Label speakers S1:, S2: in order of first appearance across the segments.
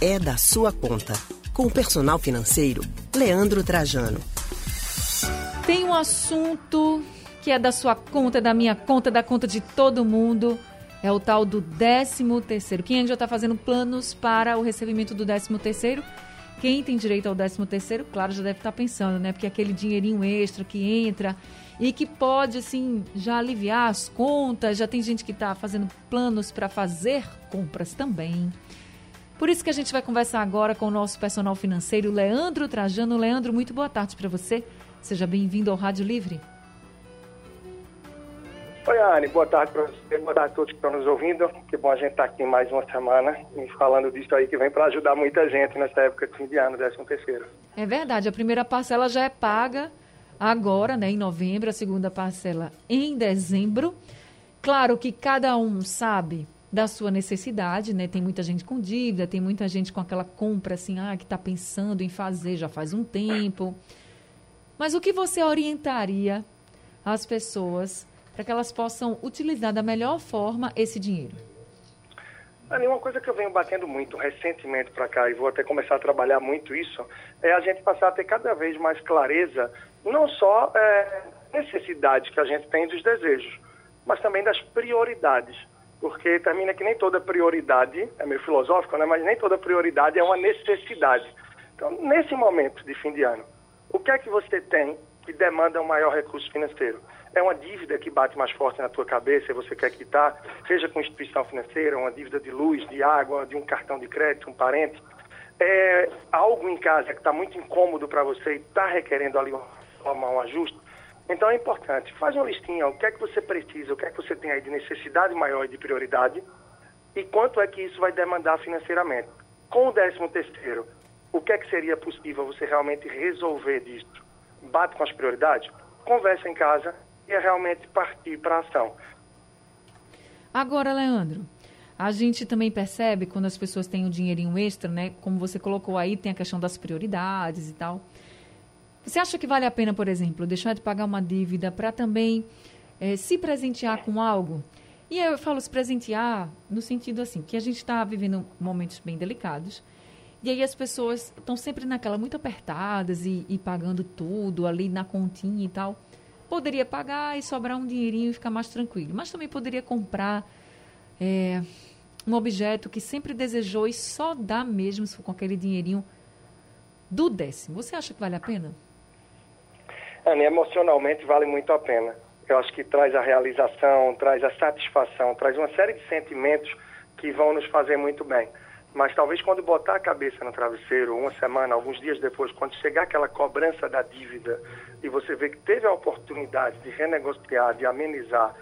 S1: é da sua conta. Com o personal financeiro, Leandro Trajano.
S2: Tem um assunto que é da sua conta, da minha conta, da conta de todo mundo. É o tal do 13 terceiro. Quem já está fazendo planos para o recebimento do 13 terceiro? Quem tem direito ao 13 terceiro, claro, já deve estar tá pensando, né? Porque aquele dinheirinho extra que entra e que pode, assim, já aliviar as contas. Já tem gente que está fazendo planos para fazer compras também. Por isso que a gente vai conversar agora com o nosso personal financeiro, Leandro Trajano. Leandro, muito boa tarde para você. Seja bem-vindo ao Rádio Livre.
S3: Oi, Anne, boa tarde para você, boa tarde a todos que estão nos ouvindo. Que bom a gente estar tá aqui mais uma semana e falando disso aí que vem para ajudar muita gente nessa época de fim de ano, 13 terceiro.
S2: É verdade, a primeira parcela já é paga agora, né, em novembro, a segunda parcela em dezembro. Claro que cada um sabe da sua necessidade, né? Tem muita gente com dívida, tem muita gente com aquela compra assim, ah, que está pensando em fazer já faz um tempo. Mas o que você orientaria as pessoas para que elas possam utilizar da melhor forma esse dinheiro?
S3: Ali, uma coisa que eu venho batendo muito recentemente para cá e vou até começar a trabalhar muito isso é a gente passar a ter cada vez mais clareza, não só é, necessidades que a gente tem dos desejos, mas também das prioridades porque termina que nem toda prioridade, é meio filosófico, né? mas nem toda prioridade é uma necessidade. Então, nesse momento de fim de ano, o que é que você tem que demanda um maior recurso financeiro? É uma dívida que bate mais forte na tua cabeça e você quer quitar, seja com instituição financeira, uma dívida de luz, de água, de um cartão de crédito, um parente. É algo em casa que está muito incômodo para você e está requerendo ali um, um ajuste. Então é importante, faz uma listinha, o que é que você precisa, o que é que você tem aí de necessidade maior e de prioridade e quanto é que isso vai demandar financeiramente. Com o décimo terceiro, o que é que seria possível você realmente resolver disso? Bate com as prioridades? Conversa em casa e é realmente partir para a ação.
S2: Agora, Leandro, a gente também percebe quando as pessoas têm um dinheirinho extra, né? Como você colocou aí, tem a questão das prioridades e tal. Você acha que vale a pena, por exemplo, deixar de pagar uma dívida para também é, se presentear com algo? E eu falo se presentear no sentido assim, que a gente está vivendo momentos bem delicados. E aí as pessoas estão sempre naquela muito apertadas e, e, pagando tudo ali na continha e tal. Poderia pagar e sobrar um dinheirinho e ficar mais tranquilo. Mas também poderia comprar é, um objeto que sempre desejou e só dá mesmo com aquele dinheirinho do décimo. Você acha que vale a pena?
S3: Emocionalmente vale muito a pena. Eu acho que traz a realização, traz a satisfação, traz uma série de sentimentos que vão nos fazer muito bem. Mas talvez quando botar a cabeça no travesseiro, uma semana, alguns dias depois, quando chegar aquela cobrança da dívida e você vê que teve a oportunidade de renegociar, de amenizar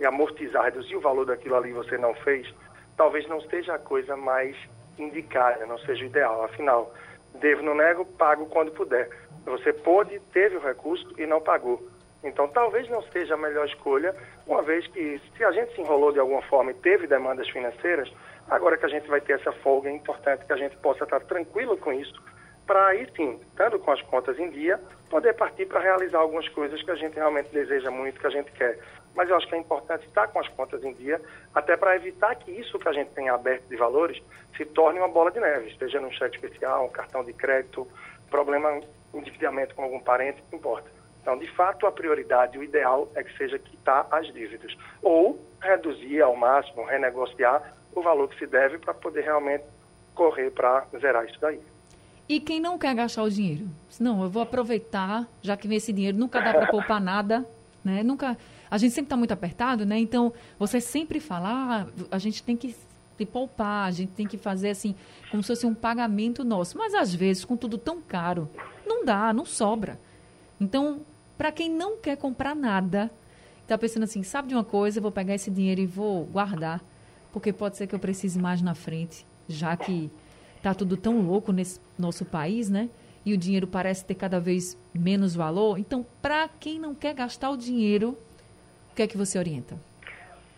S3: e amortizar, reduzir o valor daquilo ali e você não fez, talvez não seja a coisa mais indicada, não seja o ideal. Afinal, devo, não nego, pago quando puder. Você pôde, teve o recurso e não pagou. Então, talvez não seja a melhor escolha, uma vez que, se a gente se enrolou de alguma forma e teve demandas financeiras, agora que a gente vai ter essa folga, é importante que a gente possa estar tranquilo com isso, para aí sim, estando com as contas em dia, poder partir para realizar algumas coisas que a gente realmente deseja muito, que a gente quer. Mas eu acho que é importante estar com as contas em dia, até para evitar que isso que a gente tem aberto de valores se torne uma bola de neve, esteja num cheque especial, um cartão de crédito, problema endividamento com algum parente, não importa. Então, de fato, a prioridade, o ideal é que seja quitar as dívidas. Ou reduzir ao máximo, renegociar o valor que se deve para poder realmente correr para zerar isso daí.
S2: E quem não quer gastar o dinheiro? Não, eu vou aproveitar, já que esse dinheiro, nunca dá para poupar nada, né? Nunca, a gente sempre está muito apertado, né? Então, você sempre fala, ah, a gente tem que poupar, a gente tem que fazer assim, como se fosse um pagamento nosso. Mas às vezes, com tudo tão caro, não dá, não sobra. Então, para quem não quer comprar nada, está pensando assim, sabe de uma coisa, eu vou pegar esse dinheiro e vou guardar, porque pode ser que eu precise mais na frente, já que está tudo tão louco nesse nosso país, né? E o dinheiro parece ter cada vez menos valor. Então, para quem não quer gastar o dinheiro, o que é que você orienta?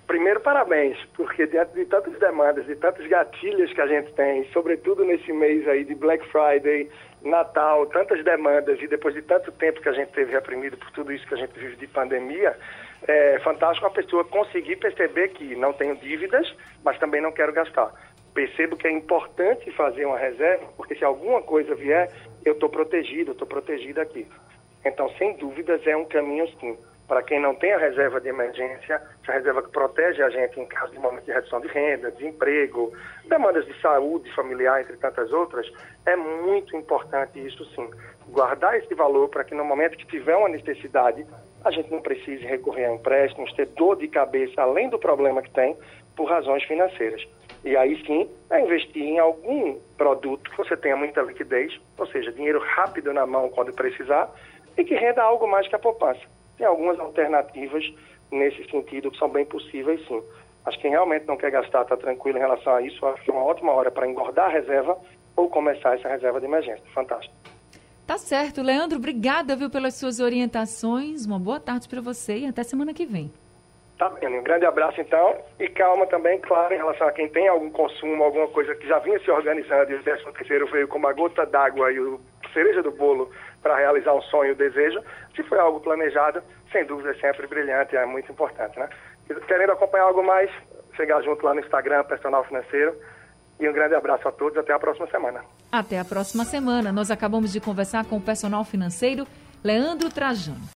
S3: Primeiro, parabéns, porque diante de tantas demandas, de tantos gatilhos que a gente tem, sobretudo nesse mês aí de Black Friday, Natal, tantas demandas e depois de tanto tempo que a gente teve reprimido por tudo isso que a gente vive de pandemia, é fantástico a pessoa conseguir perceber que não tenho dívidas, mas também não quero gastar. percebo que é importante fazer uma reserva, porque se alguma coisa vier, eu estou protegido, estou protegido aqui. Então, sem dúvidas, é um caminho sim. Para quem não tem a reserva de emergência, a reserva que protege a gente em caso de momento de redução de renda, desemprego, demandas de saúde familiar, entre tantas outras, é muito importante isso sim. Guardar esse valor para que no momento que tiver uma necessidade, a gente não precise recorrer a empréstimos, ter dor de cabeça além do problema que tem por razões financeiras. E aí sim é investir em algum produto que você tenha muita liquidez, ou seja, dinheiro rápido na mão quando precisar e que renda algo mais que a poupança. Tem algumas alternativas nesse sentido que são bem possíveis sim. Mas quem realmente não quer gastar está tranquilo em relação a isso, acho que é uma ótima hora para engordar a reserva ou começar essa reserva de emergência. Fantástico.
S2: Tá certo. Leandro, obrigada viu, pelas suas orientações. Uma boa tarde para você e até semana que vem.
S3: Tá bem, um grande abraço então e calma também, claro, em relação a quem tem algum consumo, alguma coisa que já vinha se organizando e o 13 terceiro veio como a gota d'água e o cereja do bolo para realizar um sonho, um desejo, se foi algo planejado, sem dúvida é sempre brilhante, é muito importante, né? Querendo acompanhar algo mais, chegar junto lá no Instagram, Personal Financeiro, e um grande abraço a todos, até a próxima semana.
S2: Até a próxima semana. Nós acabamos de conversar com o personal financeiro Leandro Trajano.